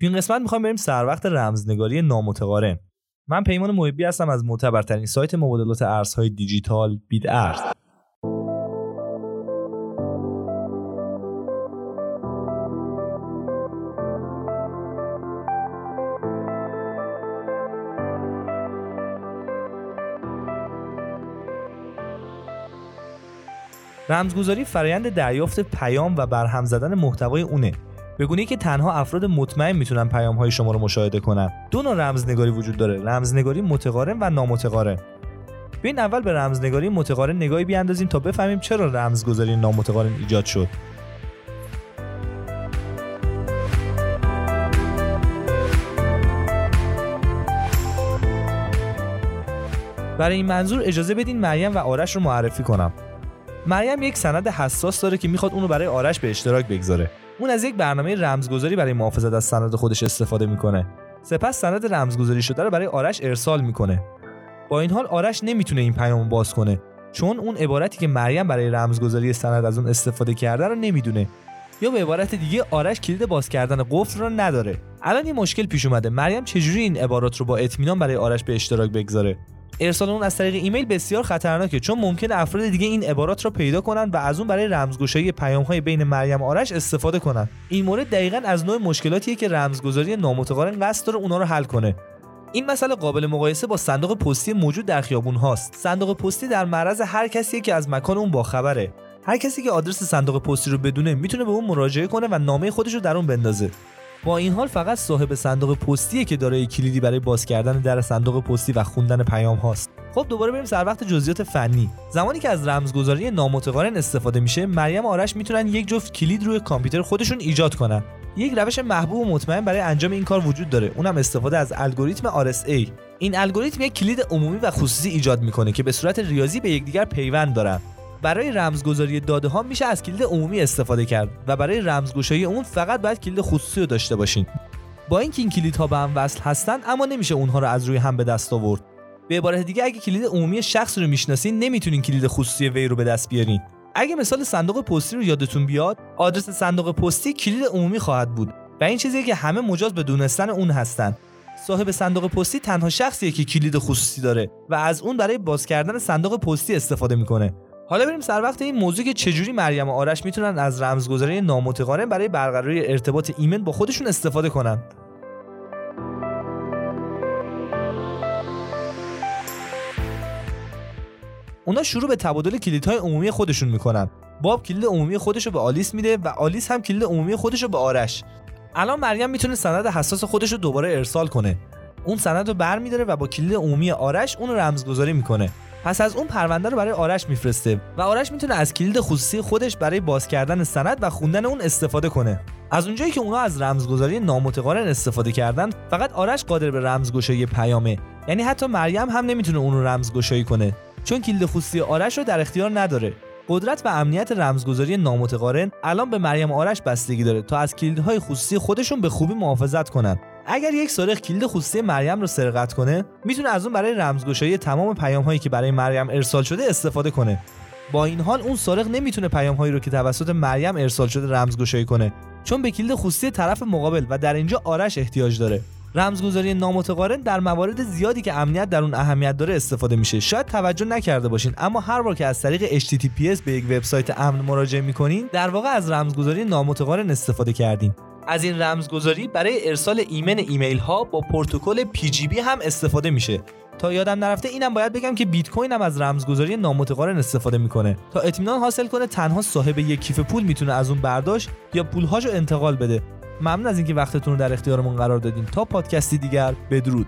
تو این قسمت می‌خوام بریم سر وقت رمزنگاری نامتقارن. من پیمان محبی هستم از معتبرترین سایت مبادلات ارزهای دیجیتال بیت ارز رمزگذاری فرایند دریافت پیام و برهم زدن محتوای اونه. به که تنها افراد مطمئن می‌تونن پیام های شما رو مشاهده کنن. دو نوع رمزنگاری وجود داره. رمزنگاری متقارن و نامتقارن. بیاین اول به رمزنگاری متقارن نگاهی بیاندازیم تا بفهمیم چرا رمزگذاری نامتقارن ایجاد شد. برای این منظور اجازه بدین مریم و آرش رو معرفی کنم. مریم یک سند حساس داره که می‌خواد اونو برای آرش به اشتراک بگذاره. اون از یک برنامه رمزگذاری برای محافظت از سند خودش استفاده می‌کنه. سپس سند رمزگذاری شده رو برای آرش ارسال می‌کنه. با این حال آرش نمی‌تونه این پیام باز کنه چون اون عبارتی که مریم برای رمزگذاری سند از اون استفاده کرده رو نمی‌دونه. یا به عبارت دیگه آرش کلید باز کردن قفل رو نداره. الان یه مشکل پیش اومده. مریم چجوری این عبارات رو با اطمینان برای آرش به اشتراک بگذاره؟ ارسال اون از طریق ایمیل بسیار خطرناکه چون ممکن افراد دیگه این عبارات رو پیدا کنن و از اون برای رمزگشایی پیام‌های بین مریم آرش استفاده کنن. این مورد دقیقا از نوع مشکلاتیه که رمزگذاری نامتقارن قصد داره اونا رو حل کنه. این مسئله قابل مقایسه با صندوق پستی موجود در خیابون هاست. صندوق پستی در معرض هر کسی که از مکان اون باخبره. هر کسی که آدرس صندوق پستی رو بدونه می‌تونه به اون مراجعه کنه و نامه خودش رو در اون بندازه. با این حال فقط صاحب صندوق پستیه که دارای کلیدی برای باز کردن در صندوق پستی و خوندن پیام هاست. خب دوباره بریم سر وقت جزئیات فنی. زمانی که از رمزگذاری نامتقارن استفاده میشه مریم آرش می‌تونن یک جفت کلید روی کامپیوتر خودشون ایجاد کنن. یک روش محبوب و مطمئن برای انجام این کار وجود داره. اونم استفاده از الگوریتم RSA این الگوریتم یک کلید عمومی و خصوصی ایجاد می‌کنه که به صورت ریاضی به یکدیگر پیوند دارن. برای رمزگذاری داده ها میشه از کلید عمومی استفاده کرد و برای رمزگشایی اون فقط باید کلید خصوصی رو داشته باشین. با اینکه این کلیدها به هم وصل هستن اما نمیشه اونها رو از روی هم به دست آورد. به عبارت دیگه اگه کلید عمومی شخص رو می‌شناسین نمی‌تونین کلید خصوصی وی رو به دست بیارین. اگه مثال صندوق پستی رو یادتون بیاد آدرس صندوق پستی کلید عمومی خواهد بود و این چیزیه که همه مجاز به دونستن اون هستن. صاحب صندوق پستی تنها شخصیه که کلید خصوصی داره و از اون برای باز کردن صندوق پستی استفاده می‌کنه. حالا بریم سر وقت این موضوع که چجوری مریم و آرش می‌تونن از رمزگذاری نامتقارن برای برقراری ارتباط ایمن با خودشون استفاده کنن؟ اونا شروع به تبادل کلیدهای عمومی خودشون می‌کنن. باب کلید عمومی خودش رو به آلیس میده و آلیس هم کلید عمومی خودش رو به آرش. الان مریم می‌تونه سند حساس خودش رو دوباره ارسال کنه. اون سند رو برمیداره و با کلید عمومی آرش اون رو رمزگذاری می‌کنه. پس از اون پرونده رو برای آرش میفرسته و آرش می‌تونه از کلید خصوصی خودش برای باز کردن سند و خوندن اون استفاده کنه. از اونجایی که اونا از رمزگذاری نامتقارن استفاده کردن فقط آرش قادر به رمزگشایی پیامه. یعنی حتی مریم هم نمی‌تونه اون رو رمزگشایی کنه. چون کلید خصوصی آرش رو در اختیار نداره. قدرت و امنیت رمزگذاری نامتقارن الان به مریم آرش بستگی داره تا از کلیدهای خصوصی خودشون به خوبی محافظت کنن. اگر یک سارق کلید خصوصی مریم رو سرقت کنه می‌تونه از اون برای رمزگشایی تمام پیام هایی که برای مریم ارسال شده استفاده کنه. با این حال اون سارق نمی‌تونه پیام هایی رو که توسط مریم ارسال شده رمزگشایی کنه چون به کلید خصوصی طرف مقابل و در اینجا آرش احتیاج داره. رمزگذاری نامتقارن در موارد زیادی که امنیت در اون اهمیت داره استفاده میشه. شاید توجه نکرده باشین اما هر بار که از طریق HTTPS به یک وبسایت امن مراجعه می‌کنین در واقع از رمزگذاری نامتقارن استفاده کردین. از این رمزگذاری برای ارسال ایمن ایمیل ها با پروتکل PGP هم استفاده میشه. تا یادم نرفته اینم باید بگم که بیت کوین هم از رمزگذاری نامتقارن استفاده می‌کنه. تا اطمینان حاصل کنه تنها صاحب یک کیف پول می‌تونه از اون برداشت یا پولهاشو انتقال بده. ممنون از اینکه وقتتون رو در اختیارمون قرار دادین. تا پادکستی دیگر بدرود.